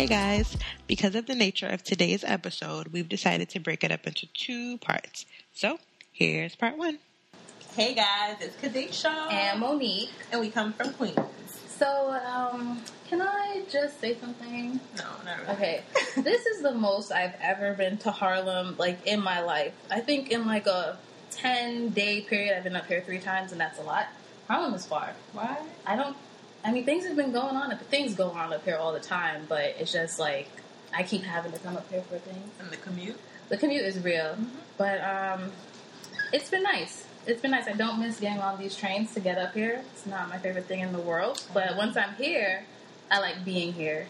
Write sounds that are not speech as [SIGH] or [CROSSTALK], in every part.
Hey guys, because of the nature of today's episode, we've decided to break it up into two parts. So, here's part one. Hey guys, it's Kadesha. and Monique. and we come from Queens. So, um, can I just say something? No, not really. Okay, [LAUGHS] this is the most I've ever been to Harlem, like in my life. I think in like a ten day period, I've been up here three times, and that's a lot. Harlem is far. Why? I don't. I mean, things have been going on. Things go on up here all the time, but it's just like I keep having to come up here for things. And the commute? The commute is real, but um, it's been nice. It's been nice. I don't miss getting on these trains to get up here. It's not my favorite thing in the world, but once I'm here, I like being here.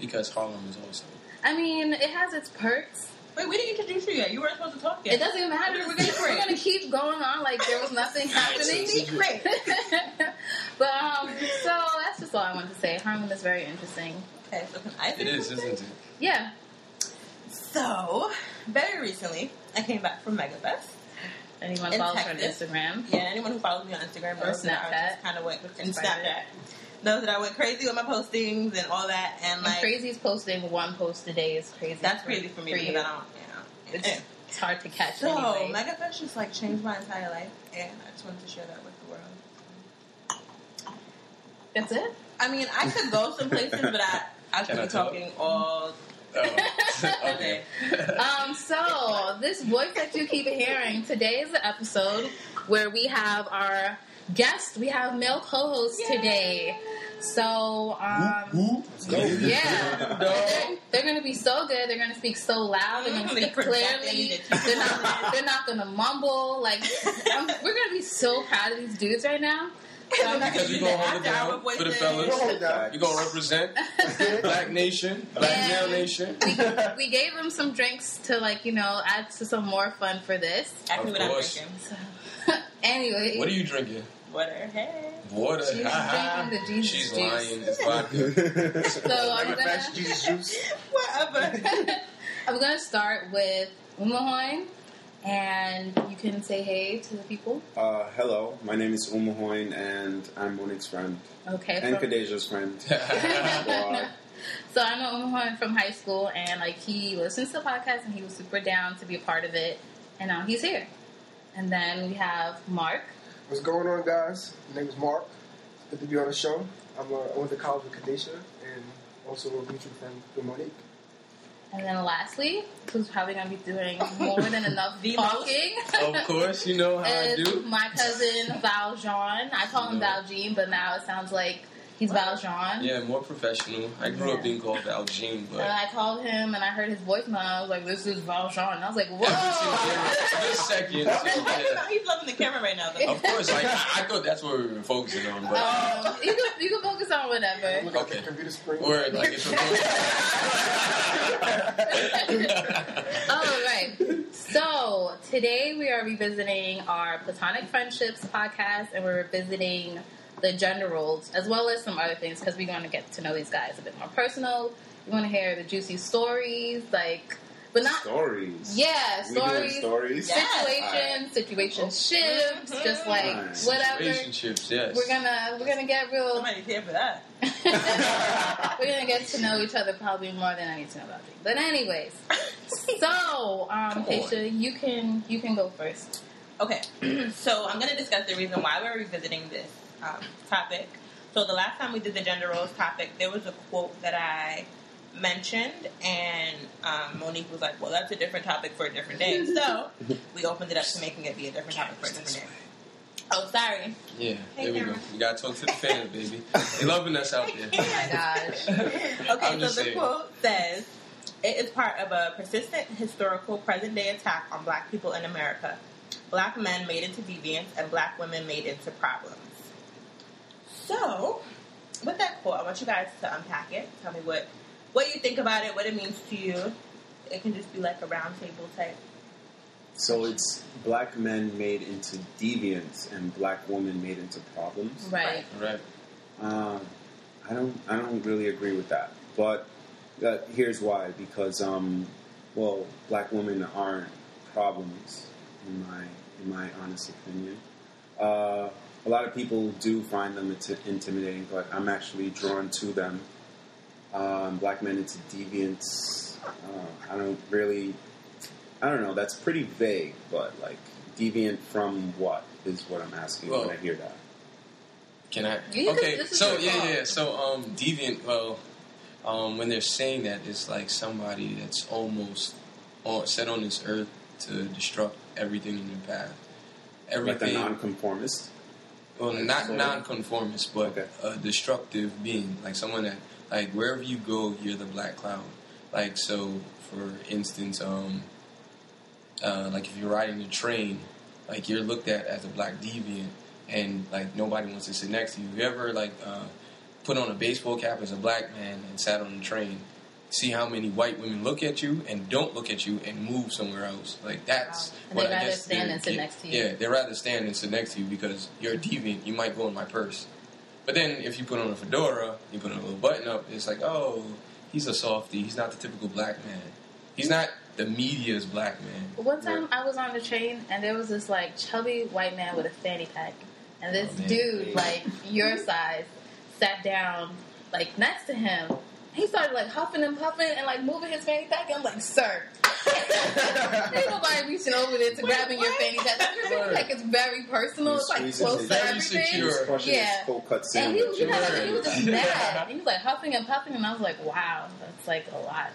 Because Harlem is also. I mean, it has its perks. Wait, we didn't introduce you yet. You weren't supposed to talk yet. It doesn't even matter. We're gonna, we're gonna keep going on like there was nothing [LAUGHS] happening. Secret. [LAUGHS] but um, so that's just all I wanted to say. Harlem is very interesting. okay, so can I say It is, something? isn't it? Yeah. So, very recently, I came back from MegaFest. Anyone In follows her on Instagram? Yeah, anyone who follows me on Instagram Or I Snapchat. just kind of went and Snapchat knows that I went crazy with my postings and all that, and And like crazy's posting one post a day is crazy. that's crazy for me because you. I don't, you know. It's, it's hard to catch So anyway. MegaFest just like changed my entire life, and I just wanted to share that with the world. That's it. I mean, I could go some places, but I I could Can be tell? talking all Oh. [LAUGHS] okay. Um, so this voice that you keep hearing today is the episode where we have our guest. We have male co-host today. So um, yeah, [LAUGHS] they're, they're going to be so good. They're going to speak so loud. They're going to speak clearly. They're not. They're not going to mumble. Like I'm, we're going to be so proud of these dudes right now. So Because gonna we do gonna hold it After down for the voices. fellas. Hold it down. You gonna represent [LAUGHS] Black Nation, Black Yeah. Male Nation. we, we gave them some drinks to like you know add to some more fun for this. Ask me Of what I'm course. drinking. So, [LAUGHS] anyway, What are you drinking? Water. Hey. Water. She's Ha-ha. drinking the Jesus She's juice. lying. It's [LAUGHS] vodka. So I'm gonna Fast Jesus juice. [LAUGHS] Whatever. [LAUGHS] I'm gonna start with Umahoin, and you can say hey to the people. Uh, hello, my name is Umahoin, and I'm Monique's friend Okay. and from- Kadeja's friend. So I know Umahoin from high school, and like he listens to the podcast, and he was super down to be a part of it, and now he's here. And then we have Mark. What's going on, guys? My name is Mark. Good to be on the show. I'm a, I went to college with Kadesha and also a mutual friend with Monique. And then lastly, who's probably going to be doing more than enough [LAUGHS] vlogging. of course, you know how I [LAUGHS] is do. my cousin Valjean. I call him No. Valjean, but now it sounds like he's Valjean. Yeah, more professional. I grew Yeah. up being called Valjean, And but. I called him and I heard his voicemail. And I was like, "This is Valjean." And I was like, For a "Whoa!" second. so, yeah. He's loving the camera right now, though. Of course, like, I, I thought that's what we were focusing on, but. um, you can you can focus on whatever. Look at Okay. the computer screen. Word, like it's [LAUGHS] All right. So today we are revisiting our platonic friendships podcast, and we're revisiting the gender roles as well as some other things because we're going to get to know these guys a bit more personal. We want to hear the juicy stories, like, but not Stories. yeah We stories. stories. Situations, situation shifts, just like Nice. whatever. relationships, yes. We're gonna we're gonna get real. Somebody's here for that. [LAUGHS] [LAUGHS] we're gonna get to know each other probably more than I need to know about you. But anyways, [LAUGHS] so um, Keisha, you can you can go first. Okay, [CLEARS THROAT] so I'm going to discuss the reason why we're revisiting this um, topic. So the last time we did the gender roles topic, there was a quote that I mentioned, and um, Monique was like, "Well, that's a different topic for a different day." [LAUGHS] So we opened it up to making it be a different topic for a different day. Oh, sorry. Yeah, Hey, there we go. Cameron. We gotta talk to the fans, baby. They loving us out there. [LAUGHS] Oh my gosh. [LAUGHS] Okay, I'm so the saying. quote says, "It is part of a persistent historical present-day attack on Black people in America. Black men made into deviants, and Black women made into problems." So, with that quote, I want you guys to unpack it. Tell me what what you think about it, what it means to you. It can just be like a roundtable type. So it's black men made into deviants and black women made into problems. Right. Right. Um, I don't. I don't really agree with that. But uh, here's why: because um, well, black women aren't problems, in my in my honest opinion. Uh, a lot of people do find them inti- intimidating, but I'm actually drawn to them um, black men into deviance. Uh, I don't really. I don't know. That's pretty vague, but like deviant from what is what I'm asking Well, when I hear that. Can I? You okay, so yeah, call. yeah. So um, deviant. Well, um, when they're saying that, it's like somebody that's almost on, set on this earth to destruct everything in their path. Like a Everything. nonconformist. Well, not non-conformist, but Okay. a destructive being, like someone that, like wherever you go, you're the black cloud. Like so, for instance, um, uh, like if you're riding a train, like you're looked at as a black deviant, and like nobody wants to sit next to you. You ever like uh, put on a baseball cap as a black man and sat on the train? See how many white women look at you and don't look at you and move somewhere else. Like that's Wow. What they'd I rather guess stand and sit next to you. Yeah, they'd rather stand and sit next to you because you're a deviant. You might go in my purse. But then if you put on a fedora, you put on a little button up, it's like, oh, he's a softie. He's not the typical black man. He's not the media's black man. One time I was on the train and there was this like chubby white man with a fanny pack, and this Oh, dude like your size sat down like next to him. He started like huffing and puffing and like moving his fanny pack. And I'm like, sir, [LAUGHS] ain't nobody reaching over there to grabbing your fanny pack. Your fanny pack is very personal. It's like Squeezes close to Very everything. secure. He's crushing Yeah. cold cut And sandwich. he, he, had, he was just mad. And he was like huffing and puffing, and I was like, wow, that's like a lot.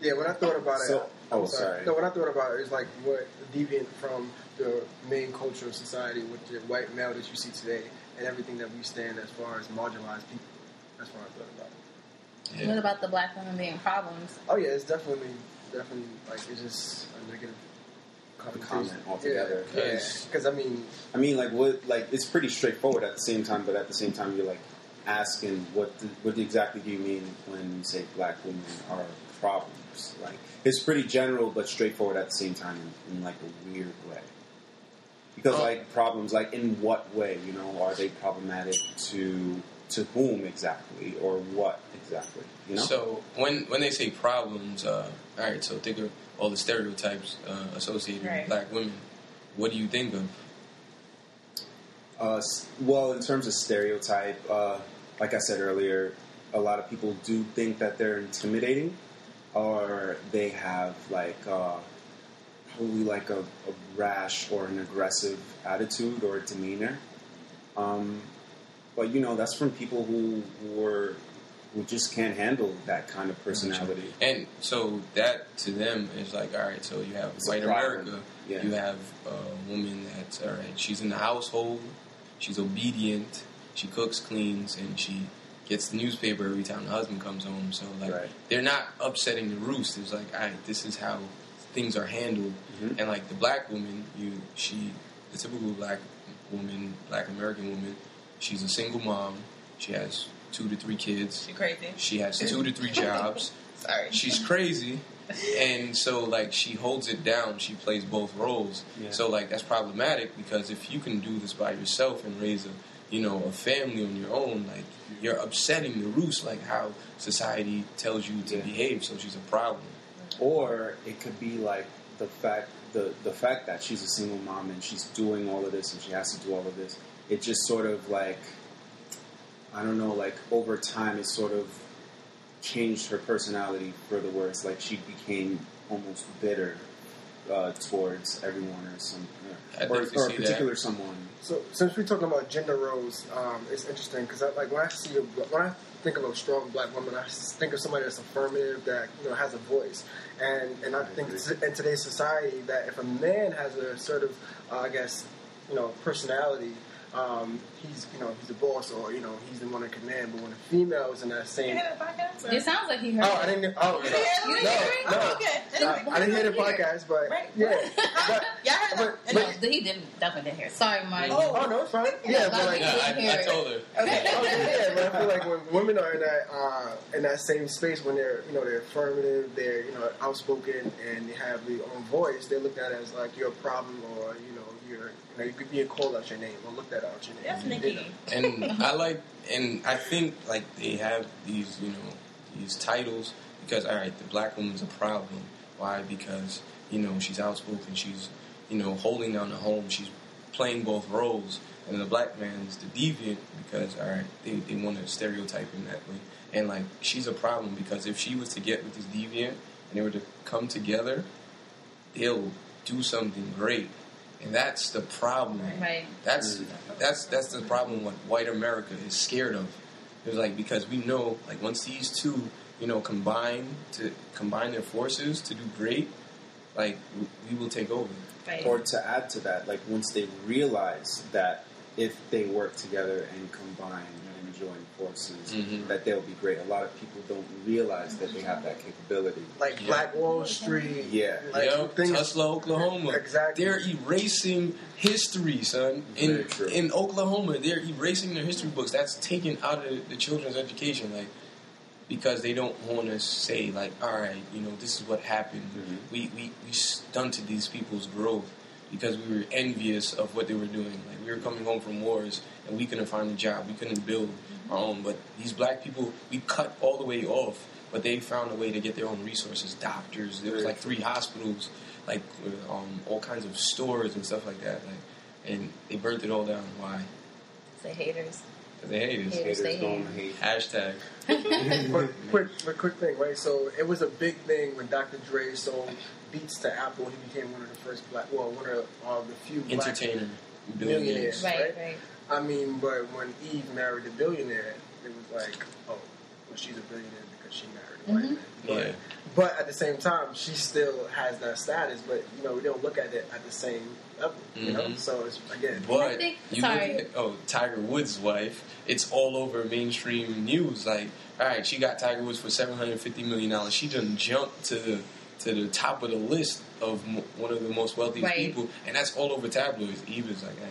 Yeah, when I thought about it, So- I'm oh, sorry. No, when I thought about it, it's like what deviant from the main culture of society with the white male that you see today and everything that we stand as far as marginalized people. That's what I thought about. it. What about the black women being problems? Oh yeah, it's definitely, definitely like it's just a negative comment connotation. altogether. Yeah, Yes. because I mean, I mean, like what? Like it's pretty straightforward at the same time, but at the same time, you're like asking what the, what exactly do you mean when you say black women are problems? Like it's pretty general but straightforward at the same time in, in like a weird way. Because Oh. like problems, like in what way? You know, are they problematic to to whom exactly or what exactly? You know. So when when they say problems, uh, all right. So think of all the stereotypes uh, associated Right. with black women. What do you think of? Uh, well, in terms of stereotype, uh, like I said earlier, a lot of people do think that they're intimidating, or they have like uh, probably like a, a rash or an aggressive attitude or demeanor. Um, but you know, that's from people who were who just can't handle that kind of personality. And so that to them is like, all right. So you have It's white. America. Yeah. You have a woman that's all right. She's in the household. She's obedient. She cooks, cleans, and she gets the newspaper every time the husband comes home. So like, Right. they're not upsetting the roost. It's like, all right, this is how things are handled. Mhm. And like the black woman, you she the typical black woman, black American woman, she's a single mom. She has two to three kids. She crazy. She has [LAUGHS] two to three jobs. [LAUGHS] Sorry. She's crazy. And so like she holds it down, she plays both roles. Yeah. So like that's problematic because if you can do this by yourself and raise a you know, a family on your own, like you're upsetting the roost like how society tells you to Yeah. behave, so she's a problem. or it could be like the fact the the fact that she's a single mom and she's doing all of this and she has to do all of this it just sort of like i don't know like over time it sort of changed her personality for the worse like she became almost bitter uh, towards everyone or some I or, or a see that. particular someone So since we're talking about gender roles, um, it's interesting because like when I see a, when I think of a strong black woman, I think of somebody that's affirmative that you know has a voice, and and I, I think agree. in today's society that if a man has a sort of uh, I guess you know personality. Um, he's, you know, he's the boss, or you know, he's the one in command. But when a female is in that You same, hear the podcast? It sounds like he heard. oh, I didn't, oh, You didn't hear You didn't hear podcast? it? Oh, okay. I, I didn't hear the podcast, but Right. yeah, but [LAUGHS] Y'all heard But- that? No, he didn't. Definitely didn't hear. Sorry, Marty. Oh. oh no, it's fine. Yeah, but like, Yeah, I, didn't I told her. Okay. Okay, yeah, but I feel like when women are in that uh, in that same space, when they're you know they're affirmative, they're you know outspoken, and they have their own voice, they're looked at as like you're a problem, or you know you're you know you could be called out your name or look that out your name. That's Nikki. and I like, and I think like they have these, you know, these titles because all right, the black woman's a problem. Why? Because you know she's outspoken. She's you know holding down the home. She's playing both roles. and the black man's the deviant because all right, they they want to stereotype him that way, and like she's a problem because if she was to get with this deviant and they were to come together, they'll do something great, and that's the problem. Right. That's that's that's the problem. What white America is scared of. It's like because we know like once these two you know combine to combine their forces to do great, like we, we will take over. Right. Or to add to that, like once they realize that if they work together and combine and join forces, Mhm. that they'll be great. A lot of people don't realize that they have that capability. like Yeah. Black Wall Street. Yeah. Like Yo, things- Tulsa, Oklahoma. Exactly. They're erasing history, son. In in Oklahoma, they're erasing their history books. That's taken out of the children's education, like because they don't want to say, like, all right, you know, this is what happened. Mhm. We, we we stunted these people's growth because we were envious of what they were doing. Like we were coming home from wars and we couldn't find a job. We couldn't build our own. But these black people, we cut all the way off. But they found a way to get their own resources. Doctors. There was like three hospitals, like uh, um, all kinds of stores and stuff like that. Like, and they burnt it all down. Why? The haters. 'Cause they hate us. Haters. Haters they don't hate. hate. Hashtag. [LAUGHS] But quick, quick thing, right? So it was a big thing when Dr. Dre sold Beats to Apple. He became one of the first black, well, one of uh, the few black Entertainer. millionaires. Billionaires. Right, Right. right. I mean, but when Eve married a billionaire, it was like, oh, well, she's a billionaire because she married a white Mhm. man. But, Yeah. but at the same time, she still has that status. But you know, we don't look at it at the same level. You know, Mhm. so it's again. I But think- you sorry. look at oh Tiger Woods' wife, it's all over mainstream news. Like, all right, she got Tiger Woods for seven hundred fifty million dollars. She done jumped to the to the top of the list of mo- one of the most wealthiest Right. people, and that's all over tabloids. Eve is like, eh.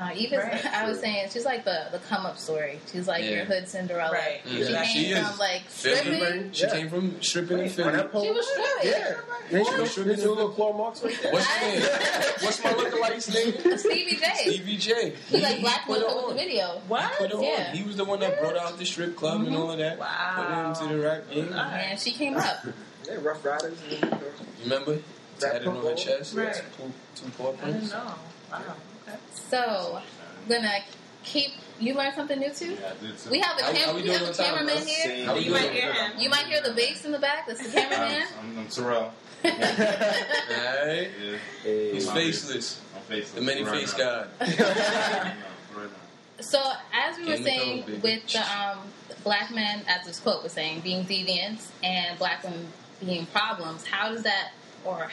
Uh, even Right. [LAUGHS] I was saying, she's like the, the come up story. She's like Yeah. your hood Cinderella. Right. She Yeah. came She from is. like Philly. stripping. she Yeah. came from stripping in On Philly. She was stripping. Yeah. Then she What? goes through his little claw marks right there. What's his name? [LAUGHS] What's my lookalike's name? [LAUGHS] Stevie J. Stevie J. He like blackmailed put her with the on. video. What? Put it on. Yeah. He was the one that brought out the strip club and all of that. Wow. Put him into the rap game. And she came up. Yeah, Ruff Ryders. And, you know. Remember? Tatted on her chest. Right. Two, two paw I didn't know. Wow. Okay. So, gonna keep. You learned something new too. Yeah, I did too. We have a, cam- how we we have a on time, cameraman here. How You might hear him. You might hear the bass in the back. That's the cameraman. I'm, I'm Terrell. Alright. Yeah, Hey, He's faceless. I'm faceless. The many right faced now. God. [LAUGHS] Right now, right now. So, as we were Game of saying Thrones, with the um, black men, as this quote was saying, being deviants and black women being problems, how does that, or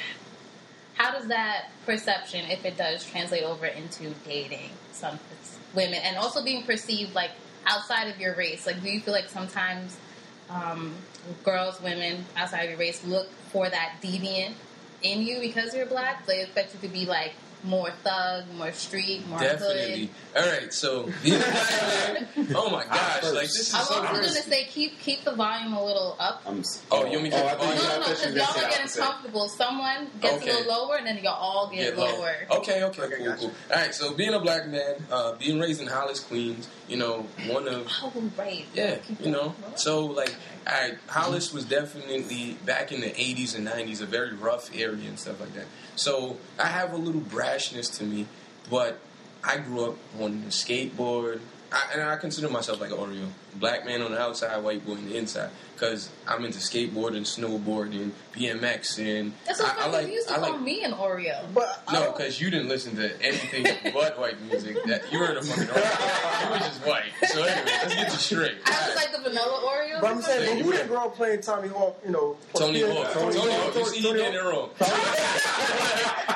how does that perception, if it does, translate over into dating some women and also being perceived like outside of your race? Like, do you feel like sometimes um, girls, women outside of your race look for that deviant in you because you're black? They expect you to be like more thug, more street, more hood. Definitely. Alright, so being a black man, oh my gosh, like this is I'm so also going to say keep keep the volume a little up. I'm, s- Oh, you want me to oh, keep I the thought No, no, no, because y'all are getting opposite. comfortable. Someone gets Okay. a little lower, and then y'all all get Get low. lower. Okay, okay, Okay, cool, gotcha. cool. Alright, so being a black man, uh, being raised in Hollis, Queens, you know, one of Oh, right. Yeah, you know. So like, Hollis was definitely back in the '80s and '90s a very rough area and stuff like that. So I have a little brashness to me, but I grew up on the skateboard, I, and I consider myself like an Oreo, black man on the outside, white boy on the inside, because I'm into skateboarding, snowboarding, BMX, and That's so I, I like you used to I call like me an Oreo. But no, because you didn't listen to anything but [LAUGHS] white music. That you were the fucking Oreo. You were just white. So anyway, let's get you straight. I was like the vanilla Oreo. But I'm saying, but you who didn't grow up playing Tommy Hawk? You know, Tony yeah, Hawk. Tony, Hawk. You see, he Tony getting it wrong. [LAUGHS]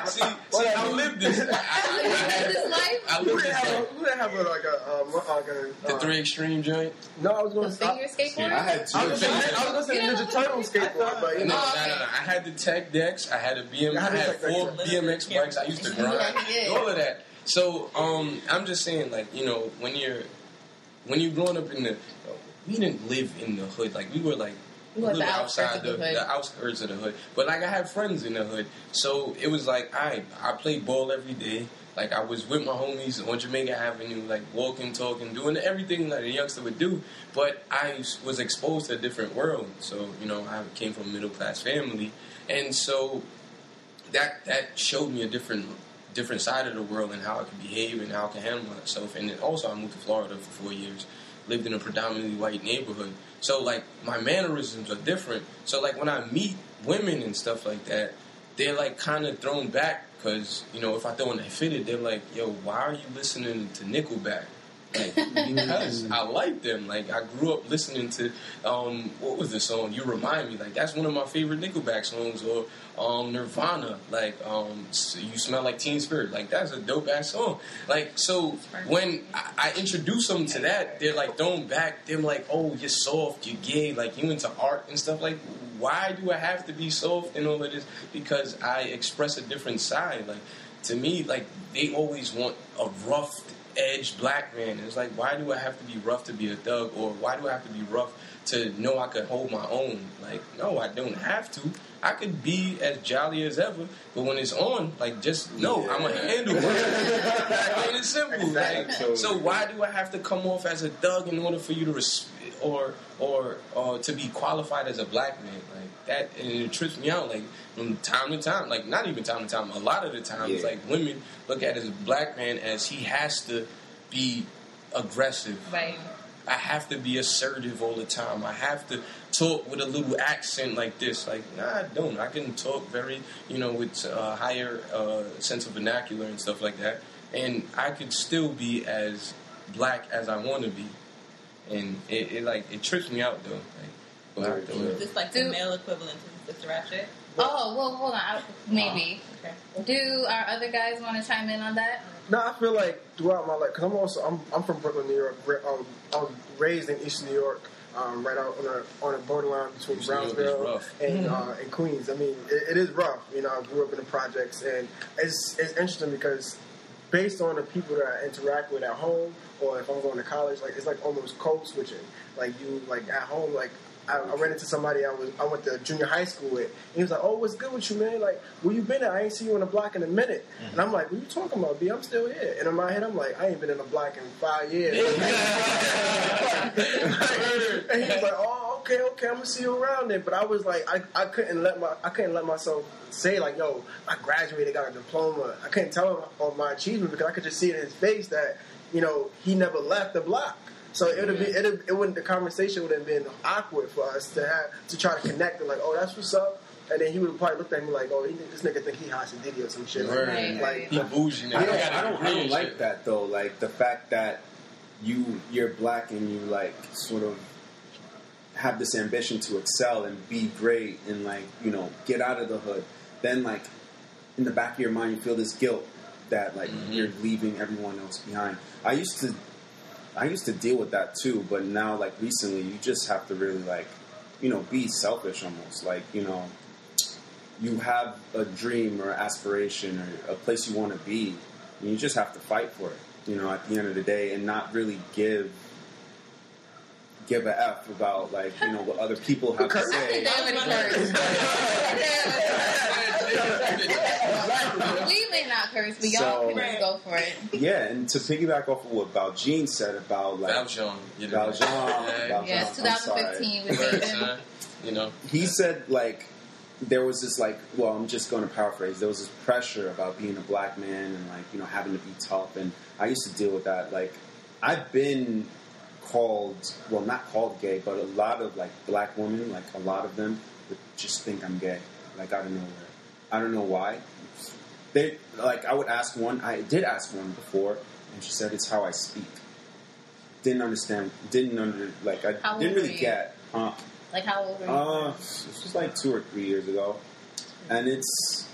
see, see, I lived this. I, You [LAUGHS] I, lived this life? I, I Who lived didn't this. have life. who didn't have like a, um, like a The uh, three extreme joint. No, I was going The to finger skateboard? I had two. I was going to I was going to say Ninja Turtle skateboard, but No, you no, know, no, no. I had the tech decks. I had a BM. I I had the had tech decks, four. BMX bikes. I used to [LAUGHS] grind. Yeah. All of that. So, um, I'm just saying, like, you know, when you're when you're growing up in the, we didn't live in the hood. Like, we were like We a little the outside of the the outskirts of the hood. But like, I had friends in the hood, so it was like, I I played ball every day. Like, I was with my homies on Jamaica Avenue, like walking, talking, doing everything that a youngster would do. But I was exposed to a different world. So, you know, I came from a middle class family, and so that that showed me a different different side of the world and how I can behave and how I can handle myself. And then also, I moved to Florida for four years, lived in a predominantly white neighborhood. So like my mannerisms are different. So like when I meet women and stuff like that, they're like kind of thrown back because you know if I throw in that fitted, they're like, "Yo, why are you listening to Nickelback?" Like because I like them. Like I grew up listening to um, what was the song? You remind me. Like that's one of my favorite Nickelback songs. Or um, Nirvana. Like um, you smell like Teen Spirit. Like that's a dope ass song. Like so when I, I introduce them to that, they're like thrown back. They're like, oh, you're soft. You're gay. Like you into art and stuff. Like why do I have to be soft and all of this? Because I express a different side. Like to me, like they always want a rough edge black man. It's like why do I have to be rough to be a thug, or why do I have to be rough to know I could hold my own? Like no, I don't have to. I could be as jolly as ever, but when it's on, like just know I'm gonna handle it. [LAUGHS] And simple. Like, so why do I have to come off as a thug in order for you to res- or or or to be qualified as a black man? Like that, and it trips me out. Like from time to time, like not even time to time, a lot of the times, Yeah. like women look at as a black man as he has to be aggressive. Right. I have to be assertive all the time. I have to talk with a little accent like this. Like, nah, I don't. I can talk very, you know, with a higher uh, sense of vernacular and stuff like that. And I could still be as black as I want to be. And it, it like it trips me out though. Like, Very but, true. Is this like the male equivalent to Sister Ratchet? Oh well, hold on. I, maybe. Okay. Do our other guys want to chime in on that? No, I feel like throughout my life, because I'm also I'm, I'm from Brooklyn, New York. Ra- Um, I was raised in East New York, um, right out on a on a borderline between East New York is Brownsville and uh, and Queens. I mean, it, it is rough. You know, I grew up in the projects, and it's it's interesting because based on the people that I interact with at home, or if I'm going to college, like it's like almost code switching. Like you, like at home, like. I, I ran into somebody I was I went to junior high school with. And he was like, "Oh, what's good with you, man? Like, where you been at? I ain't see you in the block in a minute." Mm-hmm. And I'm like, "What you talking about, B? I'm still here." And in my head, I'm like, "I ain't been in the block in five years." [LAUGHS] [LAUGHS] and he was like, "Oh, okay, okay, I'm gonna see you around then." But I was like, I, I couldn't let my I couldn't let myself say like, "Yo, I graduated, got a diploma." I couldn't tell him of my achievement because I could just see in his face that you know he never left the block. So it would be it it wouldn't the conversation would have been awkward for us to have to try to connect and like, "Oh, that's what's up." And then he would probably looked at me like, "Oh, he, this nigga think he Hasan Diddy or some shit." Like, Right. like he bougie now. I He don't, got a I don't, I don't and like that though. Like the fact that you you're black and you like sort of have this ambition to excel and be great and like you know get out of the hood. Then like in the back of your mind you feel this guilt that like Mhm. you're leaving everyone else behind. I used to I used to deal with that too, but now like recently you just have to really like you know be selfish almost like you know you have a dream or aspiration or a place you want to be, and you just have to fight for it. You know, at the end of the day, and not really give give a f about like you know what other people have to say. we may not curse, but y'all So- can just go for it. Yeah, and to piggyback off of what Valjean said about like Valjean. You know. Valjean, Yeah. Valjean. Yes, 2015 with First, David. huh? You know. he said like there was this like well i'm just going to paraphrase there was this pressure about being a black man and like you know having to be tough and i used to deal with that like i've been called well not called gay but a lot of like black women like a lot of them would just think i'm gay like out of nowhere i don't know why they like i would ask one i did ask one before and she said it's how i speak didn't understand didn't under like i How didn't really get huh Like how old were you? uh, this was like two or three years ago, and it's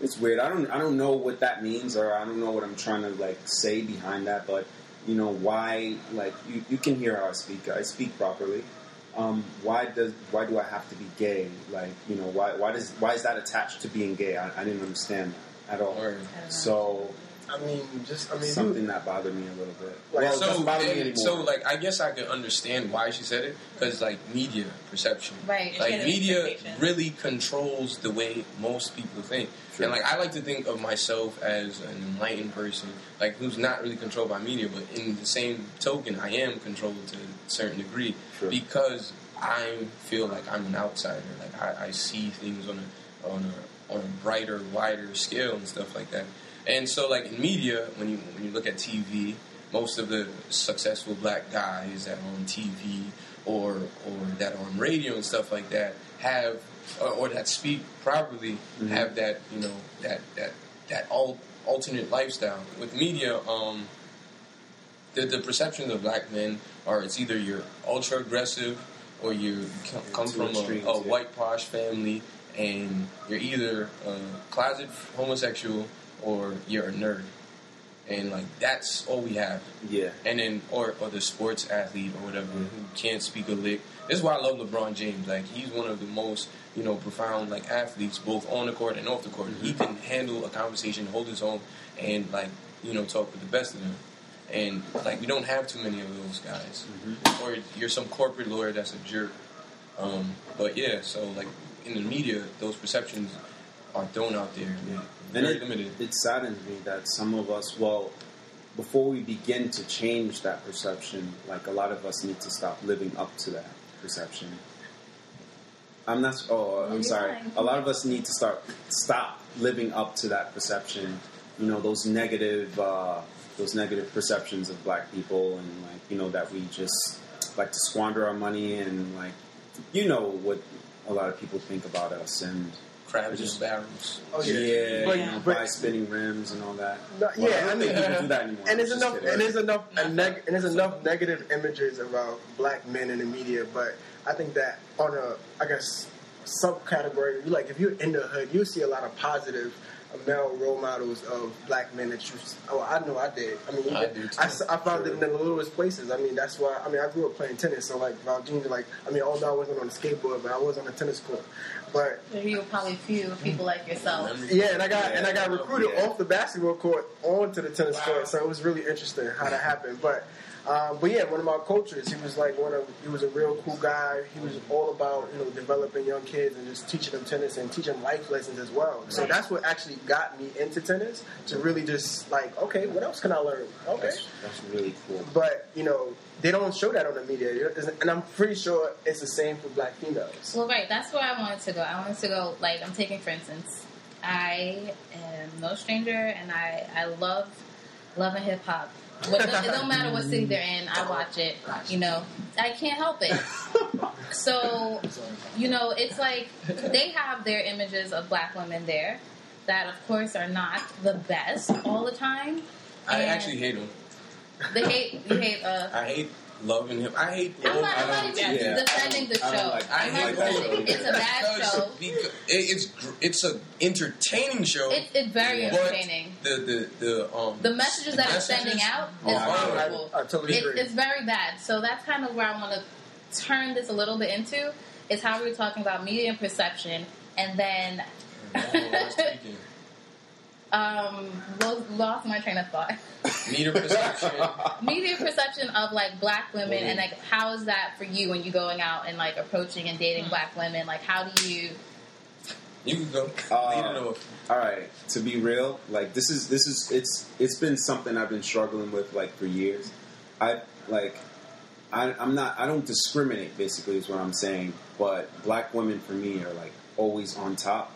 it's weird. I don't I don't know what that means, or I don't know what I'm trying to like say behind that. But you know why? Like you, you can hear how I speak. I speak properly. Um, why does why do I have to be gay? Like you know why why does why is that attached to being gay? I, I didn't understand that at all. So I mean, just I mean, something that bothered me a little bit. Like, well, so, doesn't bother me and- anymore. so like I guess I can understand why she said it because like media perception, Right. like media really controls the way most people think. Sure. And like I like to think of myself as an enlightened person, like who's not really controlled by media, but in the same token, I am controlled to a certain degree Sure. because I feel like I'm an outsider. Like I, I see things on a on a on a brighter, wider scale and stuff like that. And so, like in media, when you when you look at TV, most of the successful black guys that are on TV or or that are on radio and stuff like that have or, or that speak properly Mhm. have that you know that that that al- alternate lifestyle. With media, um, the the perceptions of black men are it's either you're ultra aggressive or you come, come from extremes, a, a yeah. white posh family and you're either a closet homosexual or you're a nerd. And like that's all we have. Yeah. And then or or the sports athlete or whatever who mm-hmm. can't speak a lick. This is why I love LeBron James. Like he's one of the most, you know, profound like athletes both on the court and off the court. He mm-hmm. can handle a conversation, hold his own and like, you know, talk with the best of them. And like we don't have too many of those guys. Mm-hmm. Or you're some corporate lawyer that's a jerk. Um, but yeah, so like in the media, those perceptions are thrown out there. Yeah. Very And it, limited. it saddens me that some of us, well, before we begin to change that perception, like a lot of us need to stop living up to that perception. I'm not. Oh, I'm sorry. A lot of us need to start stop living up to that perception. You know, those negative, uh, those negative perceptions of black people, and like you know that we just like to squander our money, and like you know what a lot of people think about us, and Crabs and barrels. Oh yeah, yeah, But- you know, but- buy spinning rims and all that. No, Well, yeah, I don't think people do that anymore. and there's enough, and there's enough, a neg- and there's enough negative images about black men in the media. But I think that on a, I guess, subcategory, like if you're in the hood, you see a lot of positive male role models of black men that you. Oh, I know I did. I mean, I too. I, I found it in the littlest places. I mean, that's why. I mean, I grew up playing tennis, so like Valjean, like I mean, although I wasn't on a skateboard, but I was on a tennis court. But There are probably few people like yourself. yeah, and I got and I got recruited Yeah. off the basketball court onto the tennis court, so it was really interesting how that [LAUGHS] happened. But um, but yeah, one of my coaches, he was like one of he was a real cool guy. He was all about you know developing young kids and just teaching them tennis and teaching life lessons as well. So Right. that's what actually got me into tennis to really just like okay, what else can I learn? Okay, That's, that's really cool. but you know they don't show that on the media, and I'm pretty sure it's the same for black females. Well, right, that's where I wanted to go. I wanted to go, like, I'm taking, for instance, I am no stranger, and I, I love, love and hip hop. What- [LAUGHS] It don't matter what city they're in, I watch it. You know, I can't help it. [LAUGHS] So, you know, it's like they have their images of black women there that, of course, are not the best all the time. I And actually hate them. They hate, you hate, uh, I hate loving him. I hate. I'm not, I I'm not even yeah, defending the I don't show. like- I I'm hate not that. It's a bad because, show. Because it's gr- it's a entertaining show. It's, it's very but entertaining. The the the um The messages that it's sending out Oh, is I- I- horrible. I, I totally It, agree. it's very bad. So that's kind of where I want to turn this a little bit into is how we were talking about media and perception, and then speaking. [LAUGHS] um, lost my train of thought. media perception. [LAUGHS] media perception of like black women, and like how is that for you when you going out and like approaching and dating black women? Like how do you? You can go. Uh, Lead it off. All right, to be real, like this is this is it's it's been something I've been struggling with like for years. I like I, I'm not I don't discriminate basically is what I'm saying, but black women for me are like always on top.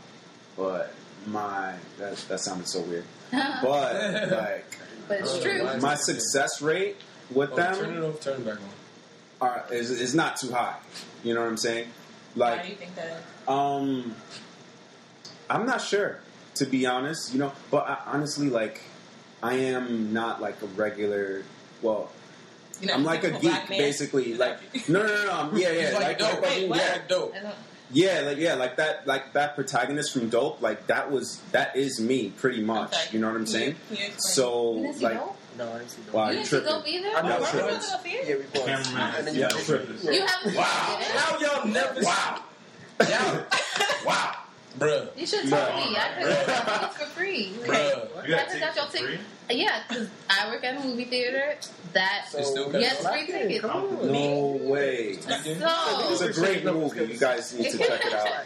But my that that sounded so weird. [LAUGHS] But like But it's true. my success rate with Oh, turn them it off. Turn it back on. are is, is not too high. You know what I'm saying? Why Like do you think that? Um, I'm not sure, to be honest. You know, but I, honestly, like, I am not like a regular. Well, You know, I'm like a geek, basically. Like, no, no, no, no. I'm, yeah, [LAUGHS] yeah, It's like, like, dope. like, Wait, what? yeah, Like dope. I don't- yeah, like, yeah, like that, like that protagonist from Dope. Like that was that is me, pretty much. Okay. You know what I'm saying? can you? So, see like, Dope? no, I didn't see that. wow, You you didn't see tripping? Dope either? I know, Yeah, right? sure. Wasn't gonna see it? Yeah, we paused. Cameraman. And then Yeah, you tripping. Yeah. You haven't Wow. How y'all never? Wow. Y'all. [LAUGHS] wow. Bruh. You should tell me. I could have [LAUGHS] it for free. Bruh. You I got got your tickets for ticket. Free? Yeah, because I work at a movie theater. That So, It's still good. Yes, free tickets. No way. Speaking. It's a great movie. You guys need to check it out.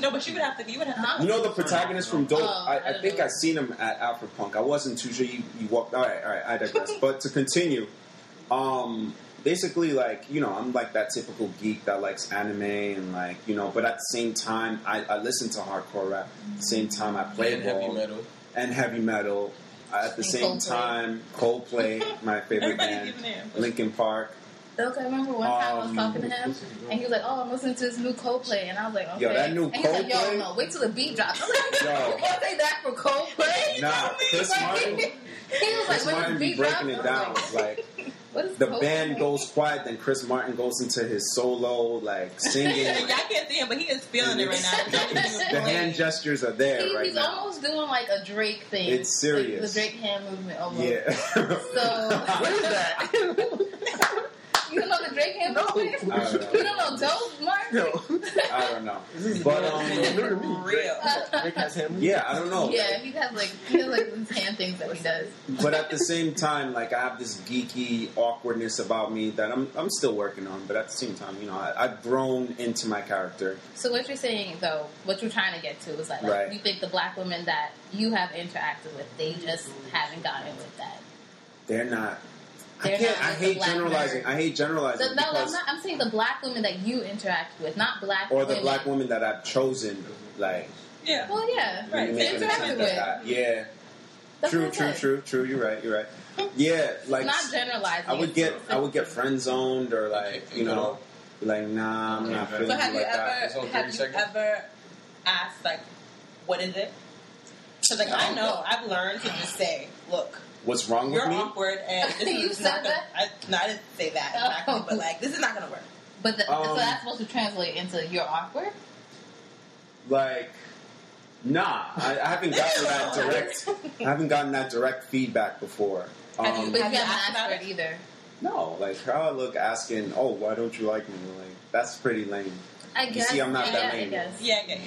No, but you would have to. You would have to. You know the protagonist from Dope. Oh, I, I I don't think know. I seen him at Alpha Punk. I wasn't too sure you, you walked. All right, all right. I digress. but to continue, um, basically, like you know, I'm like that typical geek that likes anime and like you know. But at the same time, I, I listen to hardcore rap. At the same time, I play And heavy metal. and heavy metal. At the same Coldplay. time, Coldplay, my [LAUGHS] favorite Everybody's band. Linkin Park. Okay, I remember one time I was Um, talking to him, and he was like, "Oh, I'm listening to this new Coldplay," and I was like, "Okay." Yo, that new and he's like, "Yo, Coldplay? no, wait till the beat drops." I was like, Yo. "You [LAUGHS] can't say that for Coldplay." Nah, Chris [LAUGHS] Martin, he was Chris like, "When Martin the be beat drops," breaking I it was down. like, Like "What is the Coldplay?" band goes quiet, then Chris Martin goes into his solo, like [LAUGHS] singing. Y'all can't see him, but he is feeling it right now. It's not even [LAUGHS] the hand gestures are there He, right he's now. almost doing like a Drake thing. It's serious. Like the Drake hand movement almost. Yeah. So [LAUGHS] What is that? You don't know the Drake hand No. I don't know. You don't know Dope, Mark? no. I don't know. But, um, new. Real. Drake has him. Yeah, I don't know. Yeah, he has like he has like these hand things that he does. But at the same time, like I have this geeky awkwardness about me that I'm I'm still working on. But at the same time, you know, I, I've grown into my character. So what you're saying though, what you're trying to get to is that like, Right. you think the black women that you have interacted with, they just haven't gotten with that. They're not. They're I can't. not I like the hate generalizing. nerd. I hate generalizing So, no, I'm not. I'm saying the black women that you interact with, not black or the black women that I've chosen, like Yeah. Well, yeah, Right, you to make an interact attempt with. at that. Yeah, That's true, true, said. true, true. You're right. You're right. [LAUGHS] Yeah, like not generalizing. I would get I would get friend zoned or like you know like nah I'm not Okay. feeling So have you like ever on have you seconds. ever asked like, what is it? Because like I know I've learned to just say, look, What's wrong with you're me? awkward, and this [LAUGHS] You is said not gonna, that? I, no, I didn't say that exactly, Oh. but like this is not gonna work. But the, Um, so that's supposed to translate into you're awkward. Like, nah, I, I haven't gotten that [LAUGHS] direct. I haven't gotten that direct feedback before. Have you- Um, But Have you you haven't asked asked about for it it? either. no, like how I look asking, oh, why don't you like me? Like that's pretty lame. I guess. You see, I'm not yeah, that I lame. guess. Yeah, I get you.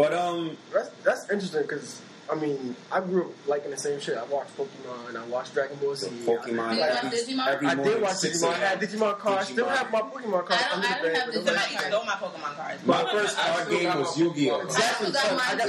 But um, That's that's interesting because I mean I grew up liking the same shit. I watched Pokemon. I watched Dragon Ball Z. the Pokemon Did you every, Digimon? every I did watch Digimon. I a.m. had Digimon cards. Still have my Pokemon cards I don't- under I the don't bed. have Digimon Somebody stole my Pokemon cards. My first card still game was Yu-Gi-Oh. Exactly. I got So I mine got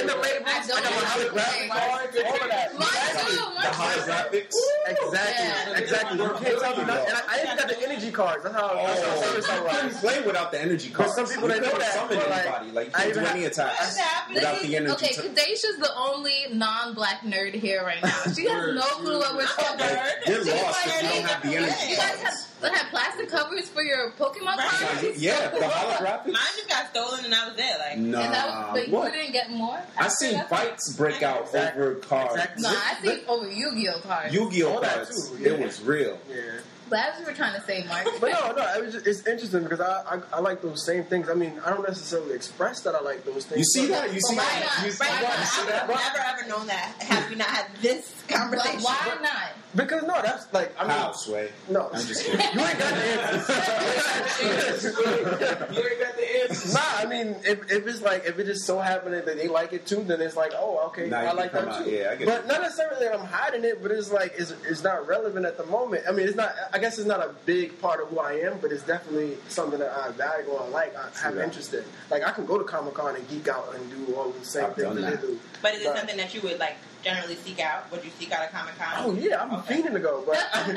in the labels. I I, got my holographic cards. All of that. Mine too. Mine The too. holographics. Exactly. Exactly. You can't tell me nothing. And I, I even got the energy cards. That's how. That's how Oh, I you couldn't play without the energy cards. some people, you they know couldn't that, summon like, anybody. Like you I can't do any have- attacks without the energy. Okay, to- Kadesha's the only non-black nerd here right now. She has no clue what we're talking about. Like, She's lost if you don't have the energy. You guys have, have plastic covers for your Pokemon Right. cards? Yeah, the holographics. Mine just got stolen, and I was there. Like, Nah, And that was, but what? you didn't get more? I after seen fights break out Exactly. over cards. Exactly. No, I see over Yu-Gi-Oh cards. Yu-Gi-Oh All that cards. too, yeah. It was real. Yeah. But as you were trying to say, Mark. [LAUGHS] But no, no, it was just, it's interesting because I, I I like those same things. I mean, I don't necessarily express that I like those things. You see that? You see Why that? not? You see Why that? not? You see I've that? never ever known that. Have we not had this But conversation? why not? Because no, that's like I mean, How, Sway? no, I'm just kidding. You ain't got the answers. you ain't got the answers. nah, I mean, if, if it's like if it just so happened that they like it too, then it's like, oh, okay, Nah, you I like can that come too. Yeah, I get but you. not necessarily that I'm hiding it, but it's like it's, it's not relevant at the moment. I mean, it's not. I guess it's not a big part of who I am, but it's definitely something that I value or I like. I have True. interest in. Like I can go to Comic Con and geek out and do all the same I've things that, that. they do. But is it But- something that you would like generally seek out? Would you seek out a Comic Con? Oh yeah, I'm Okay. fiending to go, but [LAUGHS] [LAUGHS] Okay.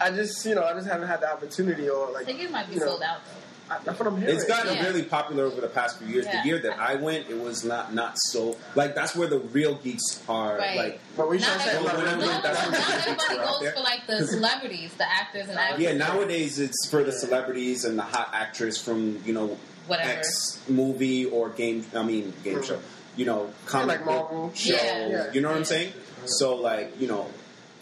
I just you know I just haven't had the opportunity or like Tickets might be you know, sold out though. I, that's what I'm hearing. It's gotten Yeah. really popular over the past few years. Yeah. The year that I went, it was not not so like that's where the real geeks are. Right. Like But we Not should say everybody, Well, no, I went, that's no, when the not everybody goes there. for like the celebrities, the actors and actors. yeah, nowadays it's for the celebrities and the hot actress from you know Whatever. X movie or game. I mean game Mhm. show. You know, comic like book Marvel. show. Yeah. Yeah. You know what I'm saying? So like you know,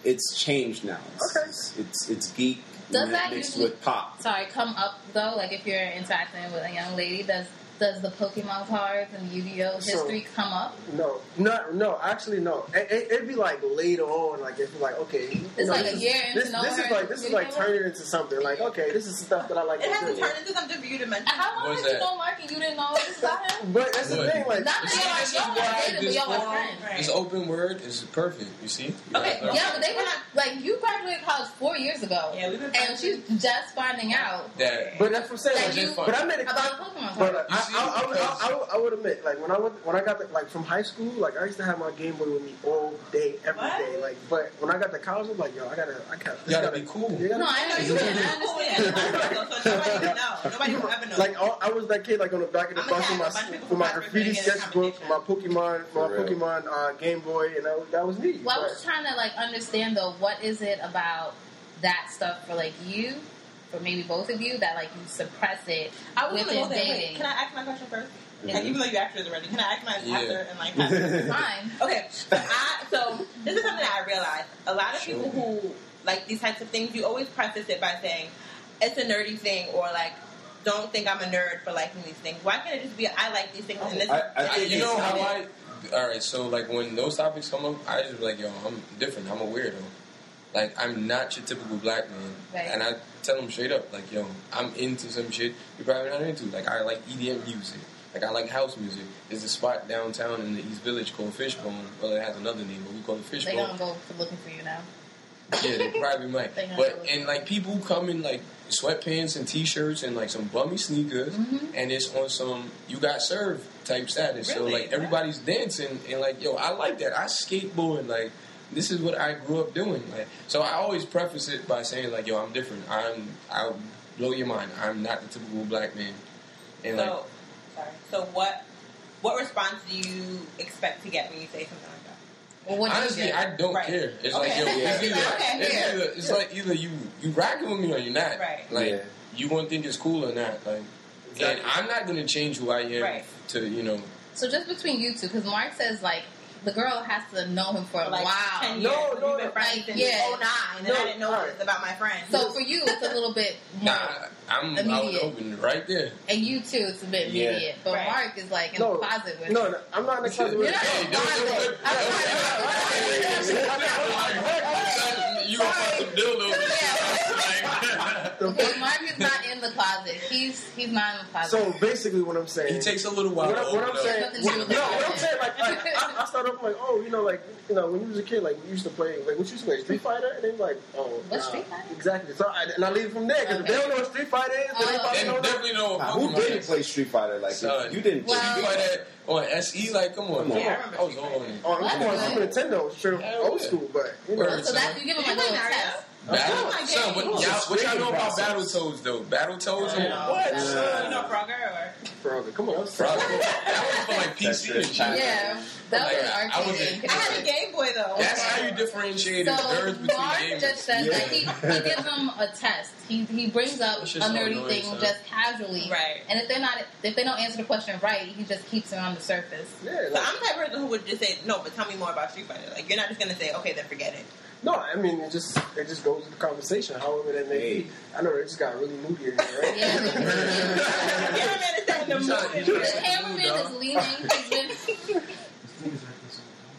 it's changed now. It's, Okay. It's it's, it's geek Does that mixed usually- with pop. Sorry, come up though. Like if you're interacting with a young lady, does does the Pokemon cards and Yu-Gi-Oh So- history come up? No, not no. Actually, no. It, it, it'd be like later on, like if like okay, you It's know, like this a is- year into This, this is like this is like turning into something. Like okay, this is stuff that I like It hasn't do. turned into something for you to mention. How long did was you know Mark and you didn't know this about him? But that's the What? thing. Like Not that y'all This is y'all why not dating, but y'all are forum- friends. This open word is perfect. You see? Okay, Yeah. Yeah, but they were not like you graduated graduated college four years ago, Yeah, we've been and friends she's just finding out That But that's what I'm saying. Like, you but I made it. about Pokemon. But cards. uh, I, see, I, I, would- I, I would admit, like when I went, when I got the, like from high school, like I used to have my Game Boy with me all day, every What? day. Like, but when I got to college, I'm like, yo, I gotta, I gotta, You gotta be cool. Gotta no, I know you can. I understand. nobody will know. Nobody will ever know. Like all, I was that kid, like on the back of the I'ma bus tag with a bunch of my people with my graffiti Africa in sketchbook, my Pokemon, my Pokemon uh, Game Boy, and that was, that was neat. Well, I was trying to like understand though, what is it about that stuff for like you, for maybe both of you, that like you suppress it I was within gonna go there. Wait, dating? can I ask my question first? Yeah. Like, even though you asked yours already, can I ask mine Yeah. after and like? [LAUGHS] After? Fine. Okay, so I so this is something that I realized. A lot of Sure. people who like these types of things, you always preface it by saying it's a nerdy thing or like don't think I'm a nerd for liking these things. Why can't it just be I like these things and this? I- I I, think you know how I. All right, so like when those topics come up, I just be like, yo, I'm different. I'm a weirdo. Like I'm not your typical black man, Right. and I tell them straight up, like, yo, I'm into some shit you're probably not into. Like I like EDM music. Like I like house music. There's a spot downtown in the East Village called Fishbone. Well, it has another name, but we call it Fishbone. They gonna go for looking for you now. Yeah, they probably might. [LAUGHS] They But and like people come in like sweatpants and t-shirts and like some bummy sneakers, Mhm. and it's on some you got served type status. So like everybody's dancing and like yo, I like that. I skateboard like. This is what I grew up doing. Like, so I always preface it by saying like, "Yo, I'm different. I'm I'll blow your mind. I'm not the typical black man." And like, so sorry. So what what response do you expect to get when you say something like that? Well, what do you honestly. I don't Right. care. It's Okay. like yo, [LAUGHS] it's either, Okay, it's, yeah. either, it's like either you you rocking with me or you're not. Right. Like Yeah. you won't think it's cool or not. Like, and I'm not gonna change who I am Right. to you know. So just between you two, because Mark says like the girl has to know him for a like while. 10 years. No, no, We've been friends like, since yeah. 09, and No, I didn't know alright. this about my friend. So for you, it's a little bit more, Nah, I'm out Immediate. open right there. and you too, it's a bit Yeah. immediate. But Right. Mark is like in no, the closet with no, no, I'm not in the closet You're with not in the closet. You gonna find some dildos? Okay, Mark is not in the closet. He's he's not in the closet. So basically, what I'm saying, He takes a little while what, to I, what open I'm saying, Nothing to do what, with no, what I'm content. saying, like, like I, I started off like, oh, you know, like, you know, when you was a kid, like, we used to play, like, what you used to play, Street Fighter, and they were like, oh, What's nah. Street Fighter? Exactly. So, I, and I leave it from there because if they don't know what Street Fighter is, then they oh. probably They don't know. definitely know Nah, who didn't is. play Street Fighter like Son. you? You didn't. Well- You play that on SE? Like, come on, Come on. Yeah, I remember I was on Oh, I'm That's on. Super Nintendo, straight Hell old school, but you know. Word. so that's you give him like a little test. Battle, my son, what, y'all, what y'all know about Process. Battletoads though? Battletoads? Yeah. and What? You son? know Frogger or? Frogger. Come on, that's Bro, that was for like PC and it. shit. Yeah, that was Like, an I arcade was game. in- I had a Game Boy though. That's how you differentiate the So nerds between Mark gamers. just said Yeah. that he, he gives them a test. He he brings up a That's so nerdy annoying, thing son. just casually, Right. And if they're not, if they don't answer the question right, he just keeps it on the surface. Yeah, So I'm the type of person who would just say, no, but tell me more about Street Fighter. Like, you're not just going to say, okay, then forget it. No, I mean, it just it just goes with the conversation, however that may Hey. be. I know it just got really moody in here, right? Yeah. Cameraman is setting the You trying- mood. you the trying- cameraman is leaning. [LAUGHS] He's been.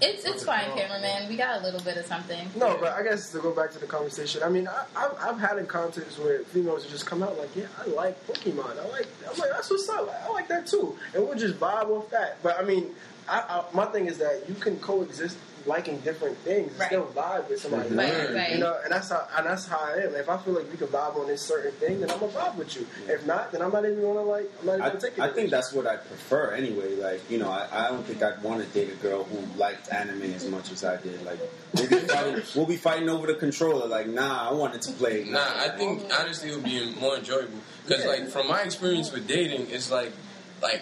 It's it's fine, cameraman. We got a little bit of something. No, but I guess to go back to the conversation, I mean, I, I've, I've had encounters where females just come out like, yeah, I like Pokemon. I like, I'm like, that's what's up. I like that too, and we'll just vibe off that. But I mean, I, I, my thing is that you can coexist liking different things and Right. still vibe with somebody. Right, else. right. You know, and that's how and that's how I am. If I feel like we can vibe on this certain thing, then I'm gonna vibe with you. If not, then I'm not even gonna like. I'm not even I, gonna take it. I think that's what I prefer anyway. Like, you know, I, I don't think I'd want to date a girl who liked anime as much as I did. Like, we'll be fighting, [LAUGHS] we'll be fighting over the controller. Like, nah, I wanted to play. Nah, I think honestly it would be more enjoyable because, Yeah. like, from my experience with dating, it's like, like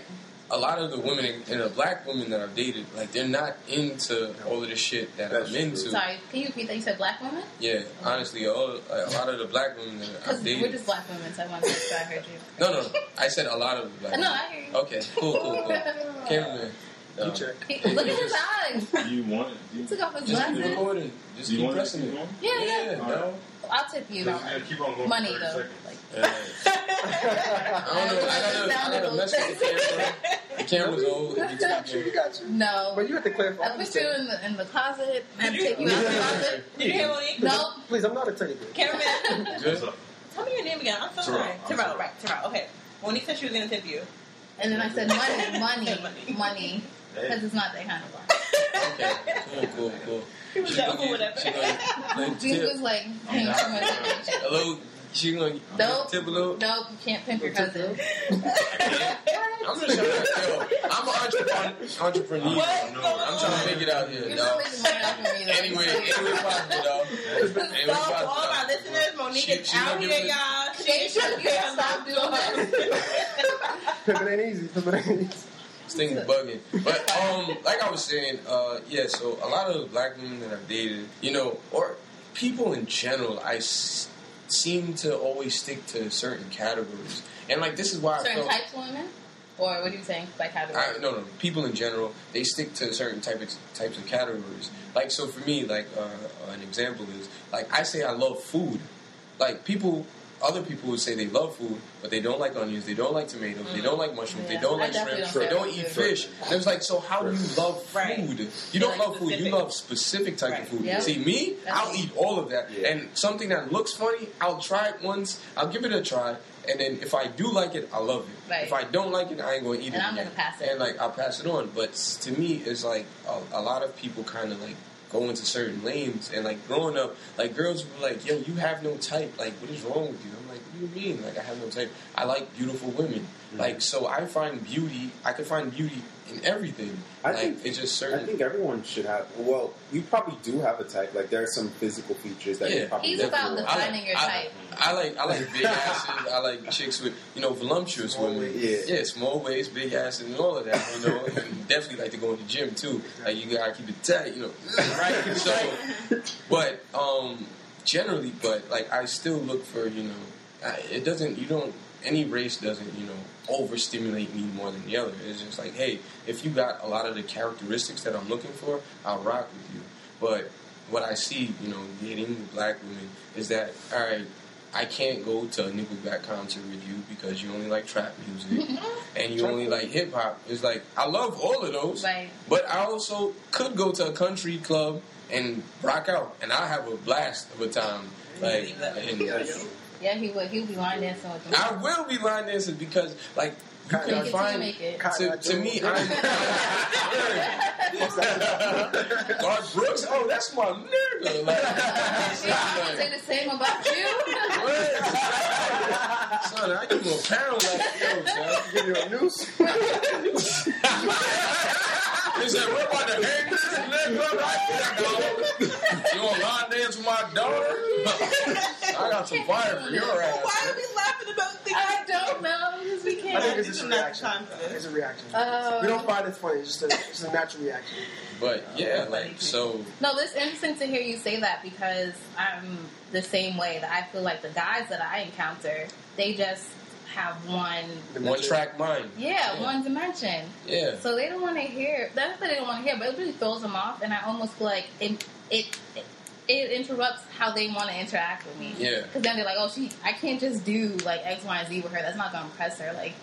a lot of the women and the black women that I've dated, like, they're not into all of the shit that That's I'm into. Sorry, can you repeat that? You said black women? Yeah, honestly, all, a lot of the black women that I've dated. we're just black women, so I want to make sure I heard you. No, no, I said a lot of the black. No, women. I hear you. Okay, cool, cool, cool. Cameraman, you um, check. He- Look at his eyes. You want it? Do you, took off his just keep glasses. recording. Just you keep pressing to it. on? Yeah, yeah. Yeah, no. I'll tip you. Just Don't gotta keep on going money though. Like, [LAUGHS] I don't know. I gotta, I gotta mess with the camera. The camera's old. You got you. You got you. no. But you have to clarify. I put you in the in the closet. I had to take you out the closet. You hear Monique? No. Please, I'm not a teddy bear. Cameraman, What's Good. up? tell me your name again. I'm so Terrell. sorry. I'm Terrell, Terrell. right. Terrell. Okay. Monique said she was going to tip you. And then I said [LAUGHS] money, money, Money. money. because it's not that kind of bar. Okay, cool, cool, cool. He was She down gonna get- whatever. she gonna- like, He tip- was like paying too much attention. a. She gonna Nope. tip a little. Nope, you can't pimp your cousin. I'm just trying to. Yo, I'm an entrepreneur. entrepreneur. What's No, I'm trying to make it out here, You're dog. not making money off of me, though. Anyway, anyway, possible, dog. Anyway, So, all possible, of our dog. listeners, Monique She- is she out here, it- y'all. She They ain't trying to should pay her stop love doing Pimping ain't easy. Pimping ain't easy. This thing's bugging. But um, like I was saying, uh, yeah. So a lot of black women that I've dated, you know, or people in general, I s- seem to always stick to certain categories, and like this is why I Certain felt. types of women? Or what are you saying? Like how do I, no, no. People in general, they stick to certain type of, types of categories. Like, so for me, like, uh, an example is, like, I say I love food. Like, people, other people would say they love food, but they don't like onions, they don't like tomatoes, they don't like mushrooms, they don't I like shrimp, don't they don't eat love fish. And it's like, so how do you love Right. food? You don't like love food, you love specific type Right. of food. Yep. See, me, That's I'll eat all of that. Yeah. And something that looks funny, I'll try it once, I'll give it a try, and then if I do like it, I love it. Right. If I don't like it, I ain't gonna eat it. And I'm again. gonna pass it. And like I'll pass it on. But to me, it's like a, a lot of people kind of like go into certain lanes. And like growing up, like girls were like, "Yo, you have no type. Like, what is wrong with you?" I'm like, "What do you mean? Like, I have no type. I like beautiful women. Mm-hmm. Like, so I find beauty. I can find beauty in everything. I like, think- it's just I think everyone should have. Well, you probably do have a type. Like there are some physical features that Yeah. you probably He's look about for. the- I your I, type. I like I like big asses. I like chicks with you know voluptuous Small women. waist. Yeah, small waist, big asses, and all of that. You know, [LAUGHS] and definitely like to go in the gym too. Like you gotta keep it tight. You know, right? [LAUGHS] So, but um, generally, but like I still look for you know, I, it doesn't. You don't. Any race doesn't you know overstimulate me more than the other. It's just like, hey, if you got a lot of the characteristics that I'm looking for, I'll rock with you. But what I see, you know, dating black women is that all right. I can't go to a Nickelback concert with you because you only like trap music [LAUGHS] and you only like hip hop. It's like I love all of those, Right. but I also could go to a country club and rock out, and I have a blast of a time. Like, and Yeah, he would. He would be line dancing with them. I will be line dancing because, like, you Make can it find. make it. To, to me, I'm. [LAUGHS] Garth Brooks, oh, that's my nigga. [LAUGHS] Like, I would say the same about you. [LAUGHS] son, I give him a pound like yo, son. Give you a noose. He said, "We're about to hang this nigga right there, dog. You want to line dance with my daughter? I got some fire for your ass." Why are we laughing about things? I don't know because we can't. I think it's This just a is not the reaction. time for this. It's a reaction. Uh, we don't find it funny. It's just a, it's just a natural reaction. But yeah, like so. No, it's interesting to hear you say that because I'm the same way. That I feel like the guys that I encounter, they just have one, One track mind. yeah, Yeah. one dimension. Yeah. So they don't want to hear. That's what they don't want to hear, but it really throws them off, and I almost feel like it it it, it interrupts how they want to interact with me. Yeah. Because then they're like, oh, she, I can't just do like X, Y, and Z with her. That's not gonna impress her. Like.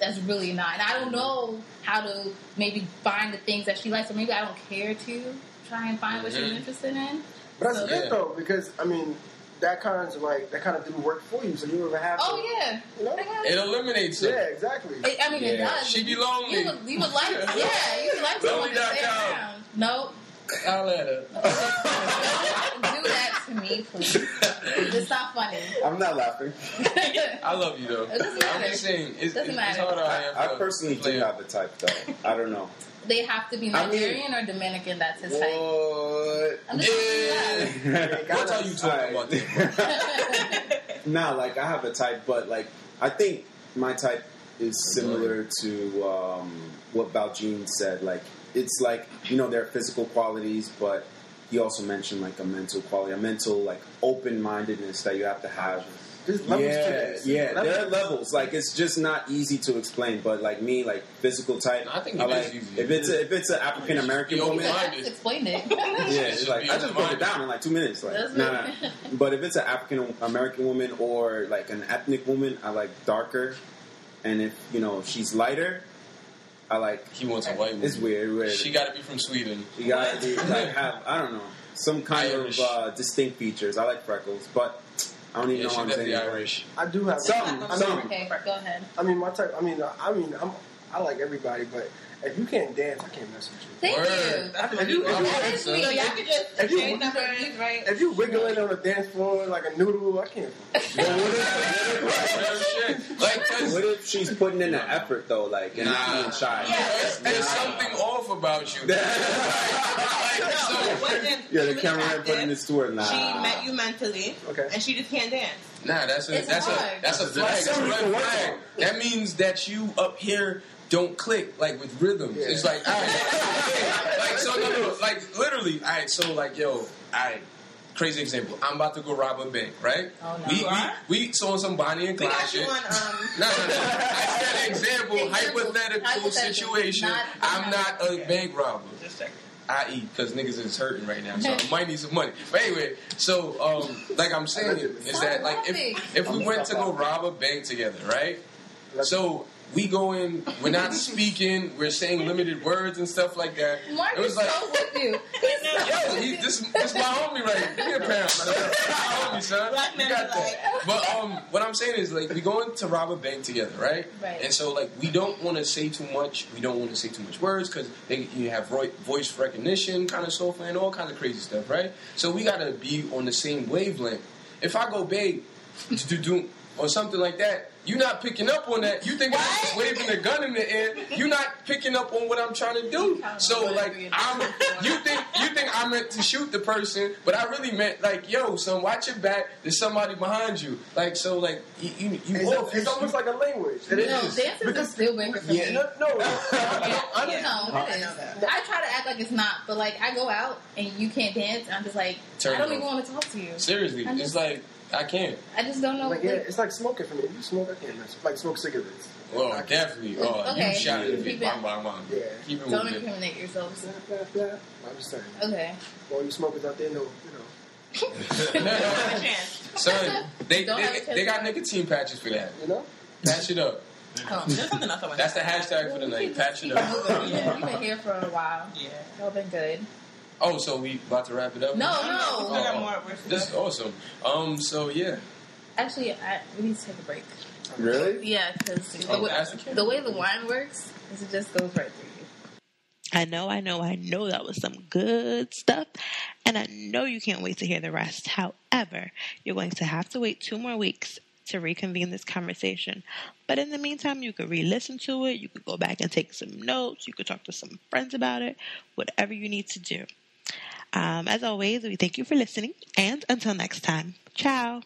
That's really not, and I don't know how to maybe find the things that she likes, or maybe I don't care to try and find what she's Mhm. interested in. But that's So- good Yeah. though, because I mean, that kind of like that kind of do work for you, so you don't even have. To. Oh to, yeah, You know? I got It it. eliminates Yeah, exactly. It- I mean, it Yeah. does. She be You- lonely. You would, you would like, [LAUGHS] yeah, you would like someone to stay Lonely.com. around. No, I'll let her. [LAUGHS] do that to me, please. It's not funny. I'm not laughing. [LAUGHS] I love you though. It doesn't I'm matter. just saying, it's, Doesn't it's, matter. it's hard I am. I for- personally for do have a type though. I don't know. they have to be I mean- Nigerian or Dominican. That's his type. What? Yeah. [LAUGHS] What are you talking about? Then? nah, like I have a type, but like I think my type is similar to um, what Baljean said. Like it's like you know there are physical qualities, but he also mentioned like a mental quality, a mental like open mindedness that you have to have. There's levels to yeah, this. yeah, Levels. there are levels. Like it's just not easy to explain. But like me, like physical type, I think it I is like easy. if it's a, if it's an African American woman. Yeah, I open-minded. just explained it. [LAUGHS] Yeah, it's like I just broke it down in like two minutes. Like, That's nah, nah. But if it's an African American woman or like an ethnic woman, I like darker. And if you know she's lighter, I like. He wants a white woman. It's weird. weird. She got to be from Sweden. You gotta be, [LAUGHS] like have I don't know some kind Irish. of uh, distinct features. I like freckles, but I don't even Yeah, know she's what I'm saying. Irish. I do have Some, I some. okay, go ahead. I mean, my type. I mean, I mean, I'm. I like everybody, but if you can't dance, I can't mess with you. Thank Word. you. That's If what you, you you, That is if. So y'all could just If you- exchange numbers, right? if you wiggling on the dance floor like a noodle, I can't. But what if, Real shit. Like, 'cause- what if she's putting in the effort though, like and not Nah. being shy? Yeah. there's, there's something off about you. like, so, It Yeah, the really cameraman putting this to her. Nah. She met you mentally, Okay. and she just can't dance. Nah, that's a It's that's hard. a that's a flag. That's a red flag. That means that you up here don't click like with rhythms. Yeah. It's like all right, like so no no like literally. All right, so like yo, all right. Crazy example. I'm about to go rob a bank, right? Oh, no. We You we, are? we saw some Bonnie and We Clyde shit. on. Um, No, no, no. I said example, Example. hypothetical, Hypothetical. situation. Not- I'm not a Okay. bank robber. just checking. I.e., because niggas is hurting right now, so I might need some money. But anyway, so um, like I'm saying is that like if if we went to go rob a bank together, right? So we go in, we're not speaking, we're saying limited words and stuff like that. Mark it was is like, so with you. [LAUGHS] yo, he, this this my homie right here. Give me a pound. My homie, son. Black You got that. But um, what I'm saying is like we going to rob a bank together, right? Right. And so like we don't want to say too much. We don't want to say too much words because they you have voice recognition kind of software and all kinds of crazy stuff, right? So we gotta be on the same wavelength. If I go babe, do do or something like that. You're not picking up on that. You think I'm waving a gun in the air. You're not picking up on what I'm trying to do. So like I'm, you think you think I meant to shoot the person, but I really meant like, yo, son, watch your back. There's somebody behind you. Like so, like you you, you It's, off. it's almost like a language. No, It dance is. is a deal breaker for Yeah, me. no, no. [LAUGHS] I Yeah. No, it is. I try to act like it's not, but like I go out and you can't dance, and I'm just like, Turn I don't it even want to talk to you. Seriously, I'm it's like I can't. I just don't know. Like, yeah, it's like smoking for me. If you smoke, I can't mess. Like smoke cigarettes. Oh, I can't. definitely. Oh, Okay. you shot it. Keep it- Bang, bang, bang. Yeah. Keep it don't moving. incriminate yourselves. Blah, blah, blah. I'm just saying. Okay. All you smokers out there know, you know. Have a chance. Son, they Don't ever they, test they got nicotine patches for that. You know? Patch it up. Oh. There's something else I want That's the hashtag for the night. Patch it up. Yeah, you've been here for a while. Yeah. Y'all been good. Oh, so we about to wrap it up? No, I no. got Oh, more. This is awesome. Um, so yeah. Actually, I, we need to take a break. Really? Yeah, because the, Oh, way- the way the wine works is it just goes right through you. I know, I know, I know that was some good stuff, and I know you can't wait to hear the rest. However, you're going to have to wait two more weeks to reconvene this conversation. But in the meantime, you could re listen to it, you could go back and take some notes, you could talk to some friends about it, whatever you need to do. Um, as always, we thank you for listening, and until next time, ciao.